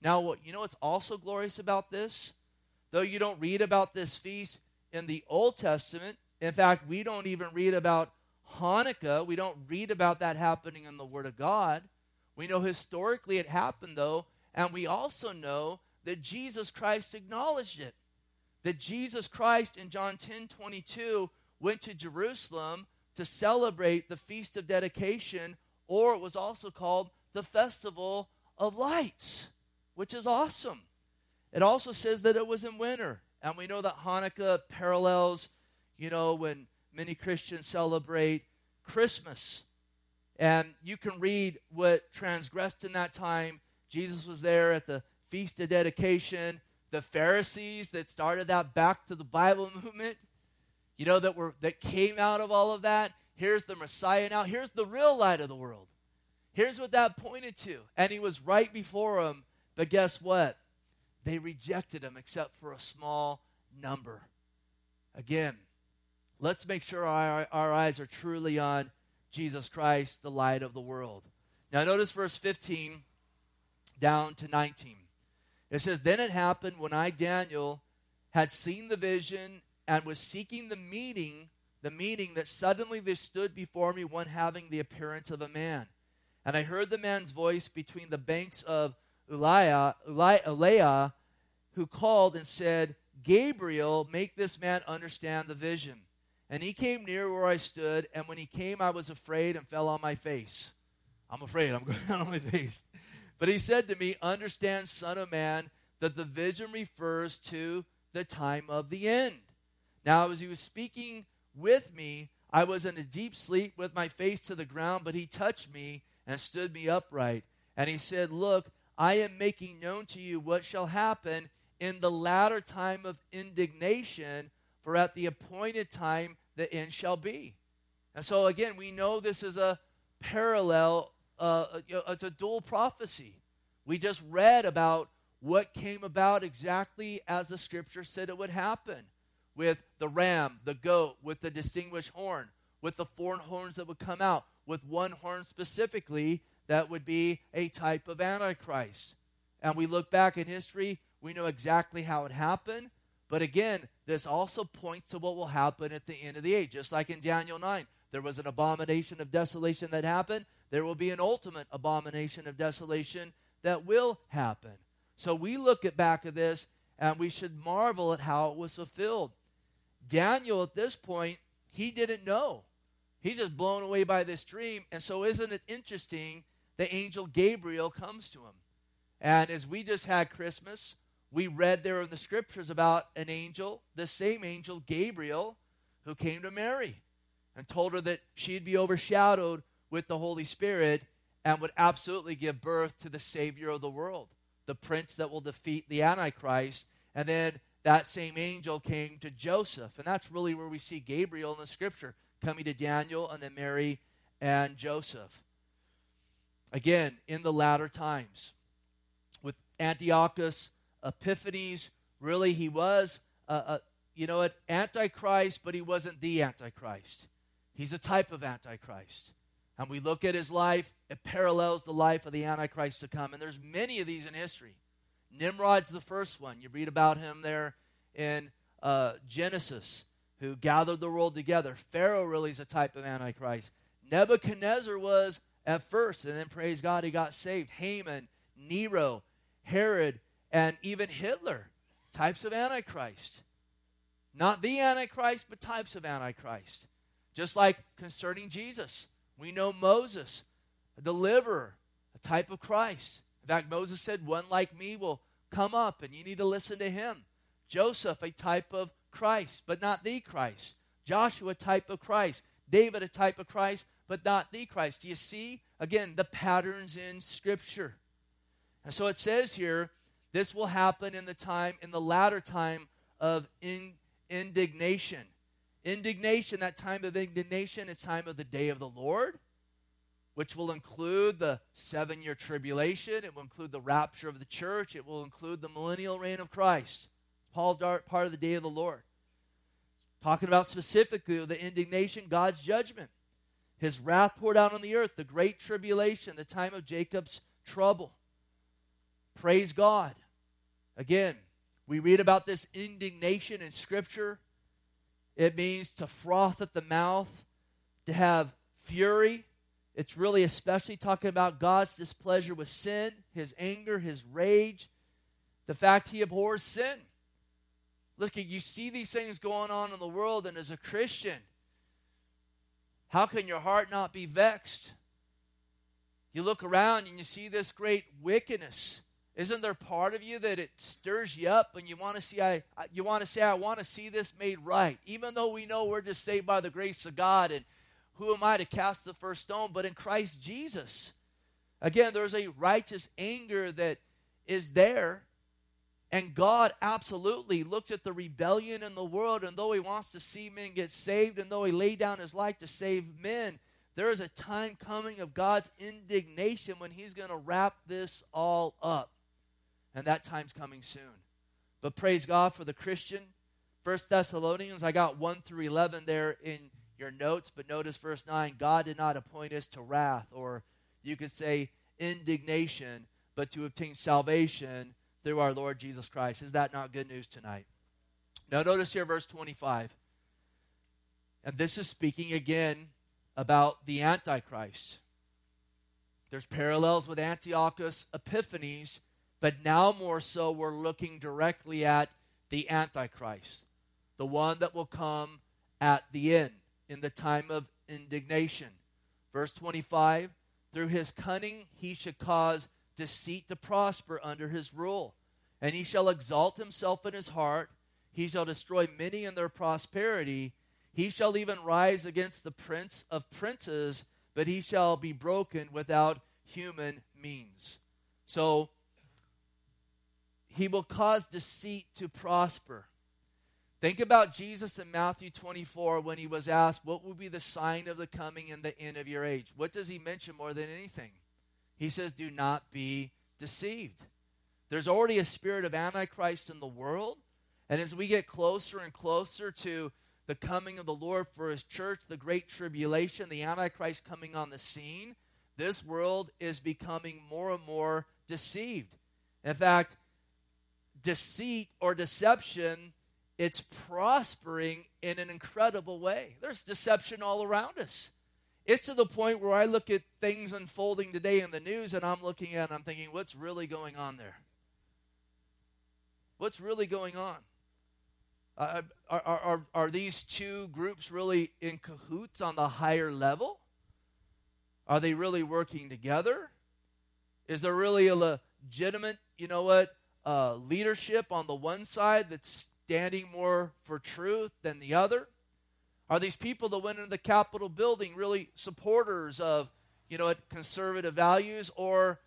Now, what you know what's also glorious about this? Though you don't read about this feast in the Old Testament, in fact, we don't even read about Hanukkah. We don't read about that happening in the Word of God. We know historically it happened, though, and we also know that Jesus Christ acknowledged it. That Jesus Christ in John 10 22 went to Jerusalem to celebrate the Feast of Dedication, or it was also called the Festival of Lights, which is awesome. It also says that it was in winter, and we know that Hanukkah parallels, you know, when many Christians celebrate Christmas. And you can read what transgressed in that time. Jesus was there at the Feast of Dedication. The Pharisees that started that back to the Bible movement, you know, that were that came out of all of that. Here's the Messiah now. Here's the real light of the world. Here's what that pointed to. And he was right before them. But guess what? They rejected him except for a small number. Again, let's make sure our, our eyes are truly on Jesus Christ, the light of the world. Now, notice verse 15 down to 19. It says, Then it happened when I, Daniel, had seen the vision and was seeking the meeting, the meeting that suddenly there stood before me one having the appearance of a man. And I heard the man's voice between the banks of Ulai, Ulai, who called and said, Gabriel, make this man understand the vision. And he came near where I stood, and when he came, I was afraid and fell on my face. I'm afraid, I'm going down on my face. But he said to me, Understand, Son of Man, that the vision refers to the time of the end. Now, as he was speaking with me, I was in a deep sleep with my face to the ground, but he touched me and stood me upright. And he said, Look, I am making known to you what shall happen in the latter time of indignation, for at the appointed time the end shall be. And so, again, we know this is a parallel, uh, it's a dual prophecy. We just read about what came about exactly as the scripture said it would happen with the ram, the goat, with the distinguished horn, with the four horns that would come out, with one horn specifically that would be a type of Antichrist. And we look back in history, we know exactly how it happened. But again, this also points to what will happen at the end of the age. Just like in Daniel 9, there was an abomination of desolation that happened. There will be an ultimate abomination of desolation that will happen. So we look at back of this and we should marvel at how it was fulfilled. Daniel, at this point, he didn't know. He's just blown away by this dream. And so, isn't it interesting? The angel Gabriel comes to him. And as we just had Christmas, we read there in the scriptures about an angel, the same angel, Gabriel, who came to Mary and told her that she'd be overshadowed with the Holy Spirit and would absolutely give birth to the Savior of the world, the prince that will defeat the Antichrist. And then that same angel came to Joseph. And that's really where we see Gabriel in the scripture coming to Daniel and then Mary and Joseph. Again, in the latter times, with Antiochus Epiphanes, really he was, a, a, you know, an antichrist, but he wasn't the antichrist. He's a type of antichrist. And we look at his life, it parallels the life of the antichrist to come. And there's many of these in history. Nimrod's the first one. You read about him there in uh, Genesis, who gathered the world together. Pharaoh really is a type of Antichrist. Nebuchadnezzar was at first, and then praise God, he got saved. Haman, Nero, Herod, and even Hitler, types of Antichrist. Not the Antichrist, but types of Antichrist. Just like concerning Jesus, we know Moses, a deliverer, a type of Christ. In fact, Moses said, One like me will come up, and you need to listen to him. Joseph, a type of Christ, but not the Christ. Joshua, type of Christ. David, a type of Christ, but not the Christ. Do you see, again, the patterns in Scripture? And so it says here, this will happen in the time, in the latter time of in, indignation. Indignation, that time of indignation, is time of the day of the Lord which will include the seven year tribulation. It will include the rapture of the church. It will include the millennial reign of Christ. Paul part of the day of the Lord. Talking about specifically the indignation, God's judgment, his wrath poured out on the earth, the great tribulation, the time of Jacob's trouble. Praise God. Again, we read about this indignation in Scripture. It means to froth at the mouth, to have fury, it's really especially talking about God's displeasure with sin, his anger, his rage, the fact he abhors sin. Look, you see these things going on in the world, and as a Christian, how can your heart not be vexed? You look around and you see this great wickedness. Isn't there part of you that it stirs you up and you want to see I you want to say I want to see this made right even though we know we're just saved by the grace of God and who am I to cast the first stone? But in Christ Jesus. Again, there's a righteous anger that is there. And God absolutely looks at the rebellion in the world, and though He wants to see men get saved, and though He laid down His life to save men, there is a time coming of God's indignation when He's going to wrap this all up. And that time's coming soon. But praise God for the Christian. First Thessalonians, I got 1 through 11 there in your notes, but notice verse 9 God did not appoint us to wrath, or you could say indignation, but to obtain salvation through our Lord Jesus Christ. Is that not good news tonight? Now, notice here verse 25. And this is speaking again about the Antichrist. There's parallels with Antiochus Epiphanes, but now more so we're looking directly at the Antichrist, the one that will come at the end in the time of indignation. Verse 25 Through his cunning he should cause deceit to prosper under his rule, and he shall exalt himself in his heart. He shall destroy many in their prosperity. He shall even rise against the prince of princes, but he shall be broken without human means. So he will cause deceit to prosper. Think about Jesus in Matthew 24 when he was asked, What will be the sign of the coming and the end of your age? What does he mention more than anything? He says, Do not be deceived. There's already a spirit of Antichrist in the world. And as we get closer and closer to the coming of the Lord for his church, the great tribulation, the Antichrist coming on the scene, this world is becoming more and more deceived. In fact, deceit or deception it's prospering in an incredible way. There's deception all around us. It's to the point where I look at things unfolding today in the news and I'm looking at and I'm thinking, what's really going on there? What's really going on? Uh, are, are, are these two groups really in cahoots on the higher level? Are they really working together? Is there really a legitimate, you know what, uh, leadership on the one side that's standing more for truth than the other? Are these people that went into the Capitol building really supporters of, you know, conservative values, or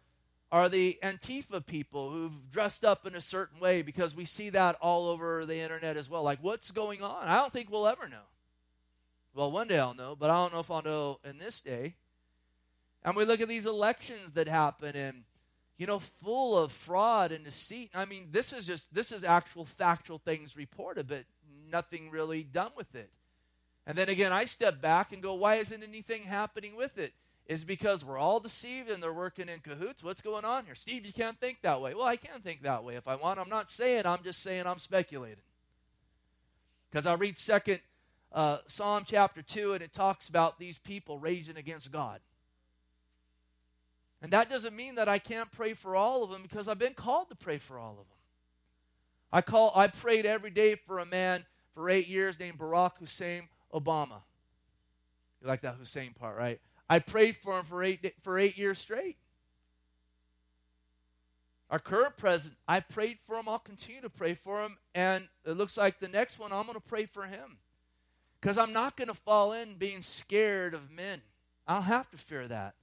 are the Antifa people who've dressed up in a certain way? Because we see that all over the internet as well. Like, what's going on? I don't think we'll ever know. Well, one day I'll know, but I don't know if I'll know in this day. And we look at these elections that happen, and you know, full of fraud and deceit. I mean, this is just this is actual factual things reported, but nothing really done with it. And then again, I step back and go, why isn't anything happening with it? Is because we're all deceived and they're working in cahoots. What's going on here? Steve, you can't think that way. Well, I can think that way if I want. I'm not saying, I'm just saying I'm speculating. Because I read second uh, Psalm chapter 2, and it talks about these people raging against God. And that doesn't mean that I can't pray for all of them because I've been called to pray for all of them. I call I prayed every day for a man for 8 years named Barack Hussein Obama. You like that Hussein part, right? I prayed for him for 8 for 8 years straight. Our current president, I prayed for him. I'll continue to pray for him. And it looks like the next one, I'm going to pray for him. Because I'm not going to fall in being scared of men. I don't have to fear that.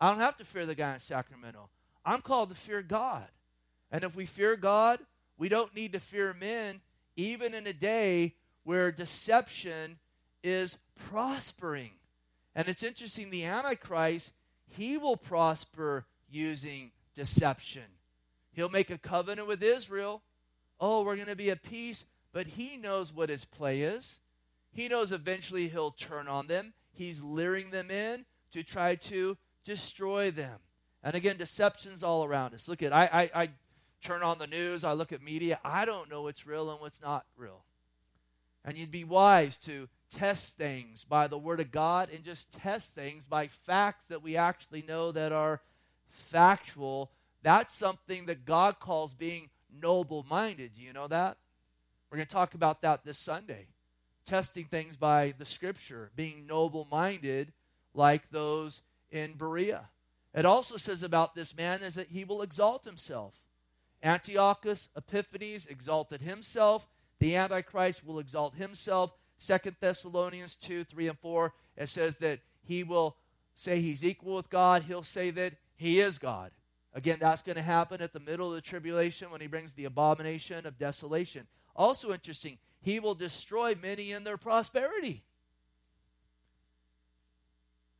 I don't have to fear the guy in Sacramento. I'm called to fear God. And if we fear God, we don't need to fear men, even in a day where deception is prospering. And it's interesting, the Antichrist, he will prosper using deception. He'll make a covenant with Israel. Oh, we're going to be at peace. But he knows what his play is. He knows eventually he'll turn on them. He's luring them in to try to destroy them. And again, deception's all around us. Look at I, I, I turn on the news, I look at media, I don't know what's real and what's not real. And you'd be wise to test things by the Word of God and just test things by facts that we actually know that are factual. That's something that God calls being noble minded. Do you know that? We're going to talk about that this Sunday. Testing things by the Scripture, being noble minded like those in Berea. It also says about this man is that he will exalt himself. Antiochus Epiphanes exalted himself. The Antichrist will exalt himself. Second Thessalonians 2, 3, and 4, it says that he will say he's equal with God. He'll say that he is God. Again, that's going to happen at the middle of the tribulation when he brings the abomination of desolation. Also interesting, he will destroy many in their prosperity.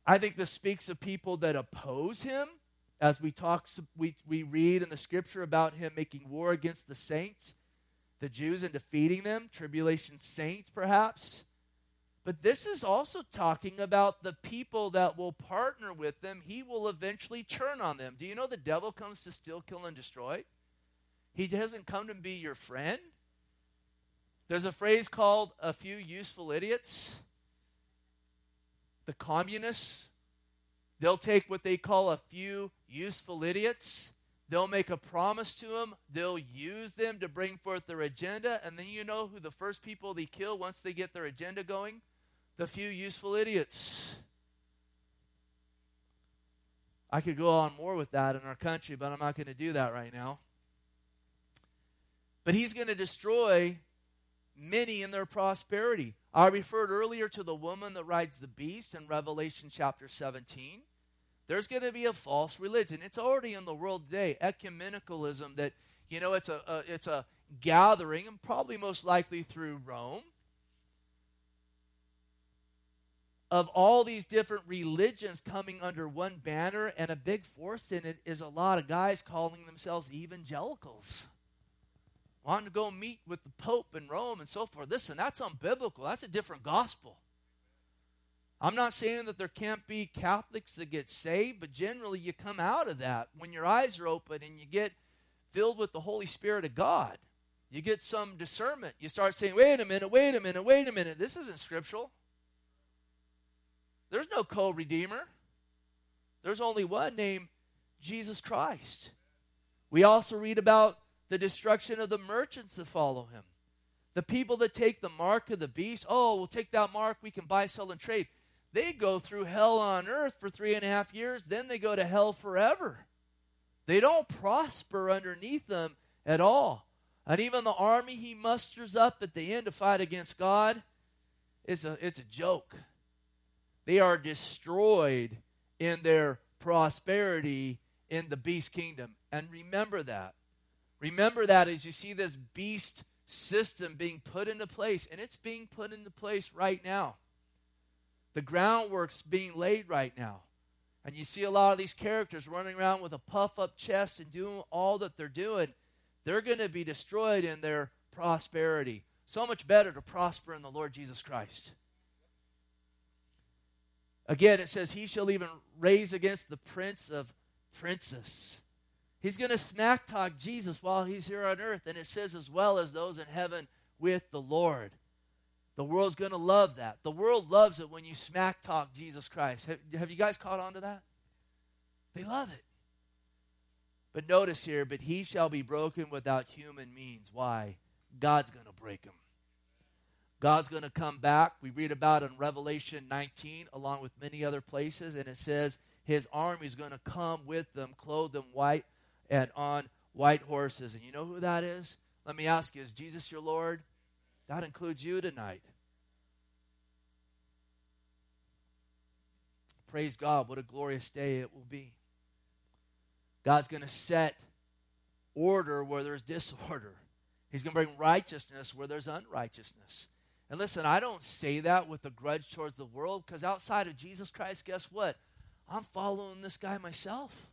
I think this speaks of people that oppose him. As we talk, we, we read in the scripture about him making war against the saints, the Jews, and defeating them, tribulation saints, perhaps. But this is also talking about the people that will partner with them. He will eventually turn on them. Do you know the devil comes to steal, kill, and destroy? He doesn't come to be your friend. There's a phrase called a few useful idiots the communists, they'll take what they call a few useful idiots. They'll make a promise to them. They'll use them to bring forth their agenda. And then you know who the first people they kill once they get their agenda going? The few useful idiots. I could go on more with that in our country, but I'm not going to do that right now. But he's going to destroy many in their prosperity. I referred earlier to the woman that rides the beast in Revelation chapter 17. There's going to be a false religion. It's already in the world today, ecumenicalism that you know it's a, a, it's a gathering, and probably most likely through Rome, of all these different religions coming under one banner, and a big force in it is a lot of guys calling themselves evangelicals. Wanting to go meet with the Pope in Rome and so forth. Listen, that's unbiblical. That's a different gospel. I'm not saying that there can't be Catholics that get saved, but generally you come out of that when your eyes are open and you get filled with the Holy Spirit of God. You get some discernment. You start saying, wait a minute, wait a minute, wait a minute. This isn't scriptural. There's no co redeemer, there's only one named Jesus Christ. We also read about the destruction of the merchants that follow him. The people that take the mark of the beast, oh, we'll take that mark, we can buy, sell, and trade. They go through hell on earth for three and a half years, then they go to hell forever. They don't prosper underneath them at all. And even the army he musters up at the end to fight against God, it's a, it's a joke. They are destroyed in their prosperity in the beast kingdom. And remember that. Remember that as you see this beast system being put into place, and it's being put into place right now. The groundwork's being laid right now. And you see a lot of these characters running around with a puff up chest and doing all that they're doing. They're going to be destroyed in their prosperity. So much better to prosper in the Lord Jesus Christ. Again, it says, He shall even raise against the prince of princes. He's going to smack talk Jesus while he's here on earth. And it says, as well as those in heaven with the Lord. The world's going to love that. The world loves it when you smack talk Jesus Christ. Have, have you guys caught on to that? They love it. But notice here, but he shall be broken without human means. Why? God's going to break him. God's going to come back. We read about in Revelation 19, along with many other places, and it says his army is going to come with them, clothed in white and on white horses. And you know who that is? Let me ask you, is Jesus your Lord? That includes you tonight. Praise God. What a glorious day it will be. God's going to set order where there's disorder. He's going to bring righteousness where there's unrighteousness. And listen, I don't say that with a grudge towards the world because outside of Jesus Christ, guess what? I'm following this guy myself.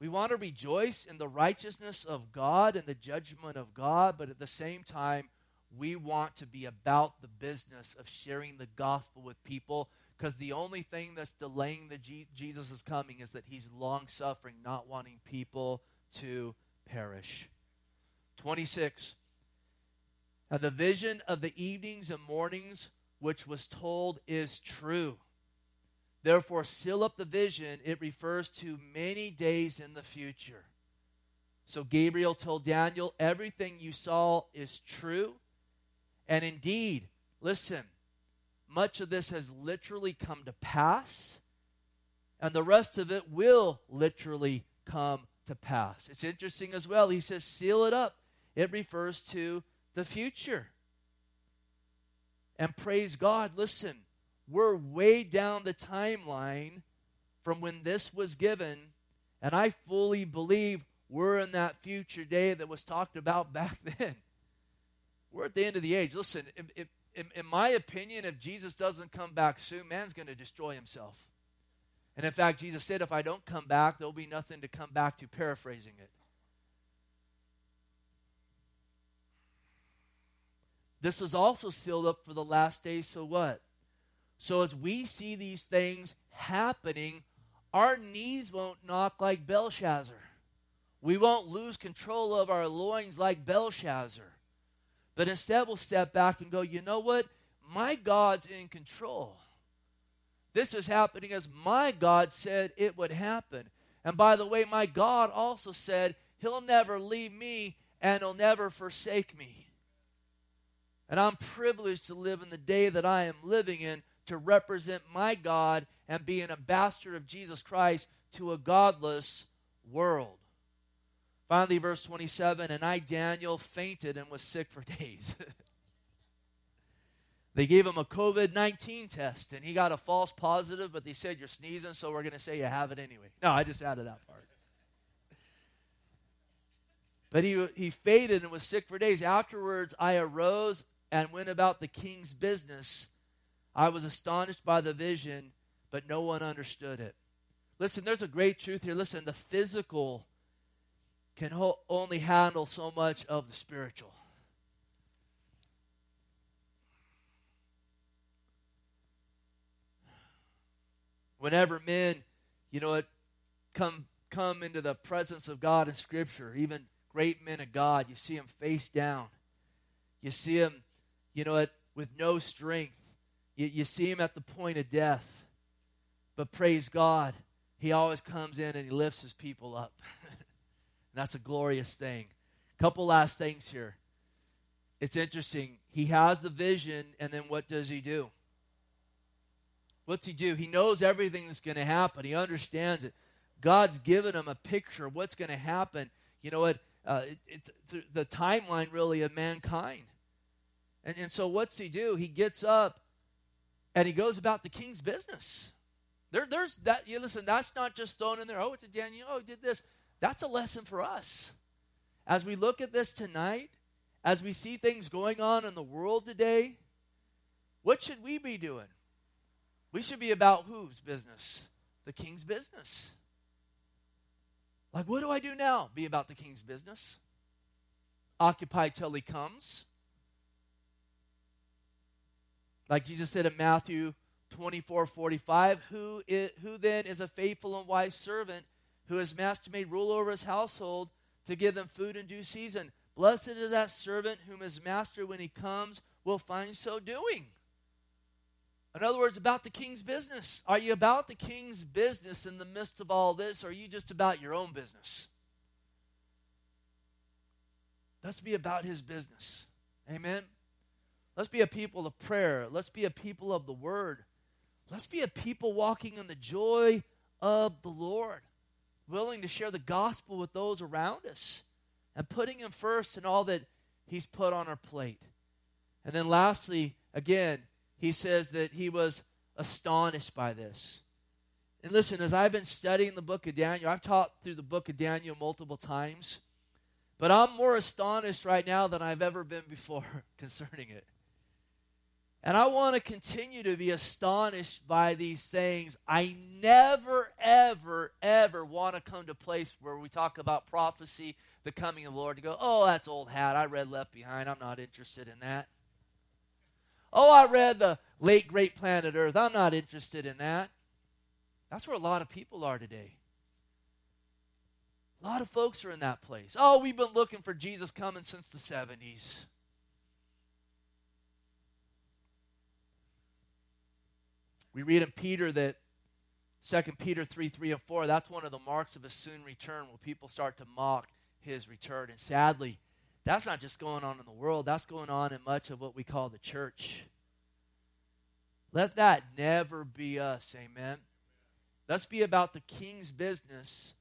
We want to rejoice in the righteousness of God and the judgment of God, but at the same time, we want to be about the business of sharing the gospel with people because the only thing that's delaying the Jesus is coming is that he's long suffering, not wanting people to perish. 26 and the vision of the evenings and mornings which was told is true. Therefore, seal up the vision. It refers to many days in the future. So Gabriel told Daniel, Everything you saw is true. And indeed, listen, much of this has literally come to pass, and the rest of it will literally come to pass. It's interesting as well. He says, Seal it up. It refers to the future. And praise God, listen, we're way down the timeline from when this was given, and I fully believe we're in that future day that was talked about back then. We're at the end of the age. Listen, in, in, in my opinion, if Jesus doesn't come back soon, man's going to destroy himself. And in fact, Jesus said, if I don't come back, there'll be nothing to come back to, paraphrasing it. This is also sealed up for the last days. So what? So as we see these things happening, our knees won't knock like Belshazzar. We won't lose control of our loins like Belshazzar. But instead, we'll step back and go, you know what? My God's in control. This is happening as my God said it would happen. And by the way, my God also said, He'll never leave me and He'll never forsake me. And I'm privileged to live in the day that I am living in to represent my God and be an ambassador of Jesus Christ to a godless world. Finally, verse 27 And I, Daniel, fainted and was sick for days. they gave him a COVID 19 test and he got a false positive, but they said, You're sneezing, so we're going to say you have it anyway. No, I just added that part. But he, he faded and was sick for days. Afterwards, I arose and went about the king's business. I was astonished by the vision, but no one understood it. Listen, there's a great truth here. Listen, the physical can ho- only handle so much of the spiritual. Whenever men, you know, come come into the presence of God in Scripture, even great men of God, you see them face down. You see them, you know, it, with no strength. You, you see him at the point of death. But praise God, he always comes in and he lifts his people up. And that's a glorious thing. Couple last things here. It's interesting. He has the vision, and then what does he do? What's he do? He knows everything that's going to happen. He understands it. God's given him a picture of what's going to happen. You know what? Uh, it, it, the timeline really of mankind. And, and so what's he do? He gets up and he goes about the king's business. There, there's that. You listen. That's not just thrown in there. Oh, it's a Daniel. Oh, he did this. That's a lesson for us. As we look at this tonight, as we see things going on in the world today, what should we be doing? We should be about whose business? The king's business. Like, what do I do now? Be about the king's business. Occupy till he comes. Like Jesus said in Matthew 24 45, who, is, who then is a faithful and wise servant who his master made rule over his household to give them food in due season? Blessed is that servant whom his master, when he comes, will find so doing. In other words, about the king's business. Are you about the king's business in the midst of all this, or are you just about your own business? Let's be about his business. Amen. Let's be a people of prayer. Let's be a people of the word. Let's be a people walking in the joy of the Lord, willing to share the gospel with those around us and putting him first in all that he's put on our plate. And then lastly, again, he says that he was astonished by this. And listen, as I've been studying the book of Daniel, I've taught through the book of Daniel multiple times, but I'm more astonished right now than I've ever been before concerning it. And I want to continue to be astonished by these things. I never, ever, ever want to come to a place where we talk about prophecy, the coming of the Lord, to go, oh, that's old hat. I read Left Behind. I'm not interested in that. Oh, I read the late great planet Earth. I'm not interested in that. That's where a lot of people are today. A lot of folks are in that place. Oh, we've been looking for Jesus coming since the 70s. We read in Peter that 2 Peter 3 3 and 4, that's one of the marks of a soon return where people start to mock his return. And sadly, that's not just going on in the world, that's going on in much of what we call the church. Let that never be us. Amen. Let's be about the king's business,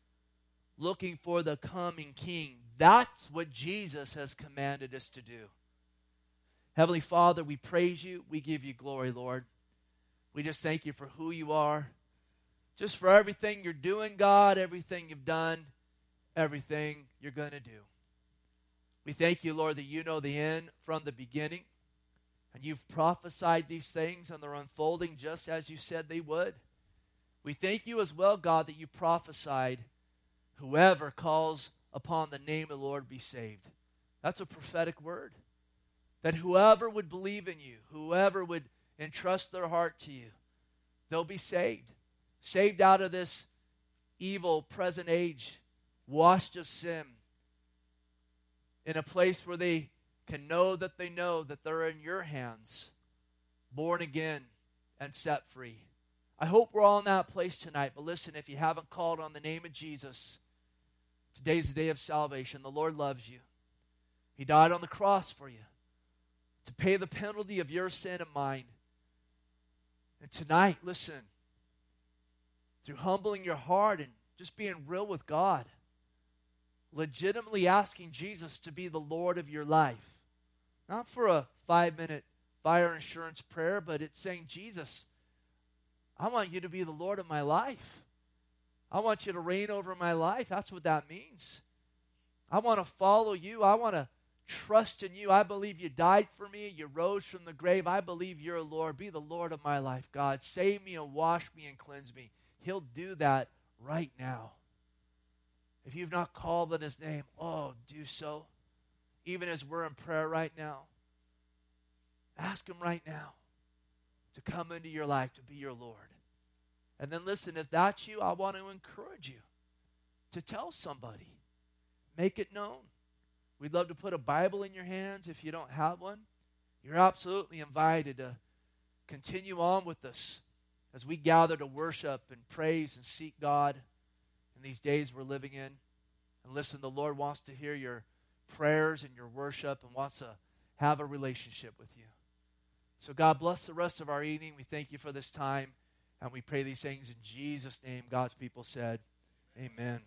looking for the coming king. That's what Jesus has commanded us to do. Heavenly Father, we praise you. We give you glory, Lord. We just thank you for who you are, just for everything you're doing, God, everything you've done, everything you're going to do. We thank you, Lord, that you know the end from the beginning. And you've prophesied these things and they're unfolding just as you said they would. We thank you as well, God, that you prophesied whoever calls upon the name of the Lord be saved. That's a prophetic word. That whoever would believe in you, whoever would entrust their heart to you, they'll be saved. Saved out of this evil present age, washed of sin, in a place where they can know that they know that they're in your hands, born again and set free. I hope we're all in that place tonight. But listen, if you haven't called on the name of Jesus, today's the day of salvation. The Lord loves you. He died on the cross for you to pay the penalty of your sin and mine. And tonight, listen, through humbling your heart and just being real with God, legitimately asking Jesus to be the Lord of your life. Not for a five minute fire insurance prayer, but it's saying, Jesus, I want you to be the Lord of my life. I want you to reign over my life. That's what that means. I want to follow you. I want to trust in you. I believe you died for me. You rose from the grave. I believe you're a Lord. Be the Lord of my life, God. Save me and wash me and cleanse me. He'll do that right now. If you've not called on his name, oh, do so. Even as we're in prayer right now, ask him right now to come into your life to be your Lord. And then listen, if that's you, I want to encourage you to tell somebody. Make it known. We'd love to put a Bible in your hands if you don't have one. You're absolutely invited to continue on with us as we gather to worship and praise and seek God in these days we're living in. And listen, the Lord wants to hear your prayers and your worship and wants to have a relationship with you. So, God bless the rest of our evening. We thank you for this time, and we pray these things in Jesus' name. God's people said, Amen.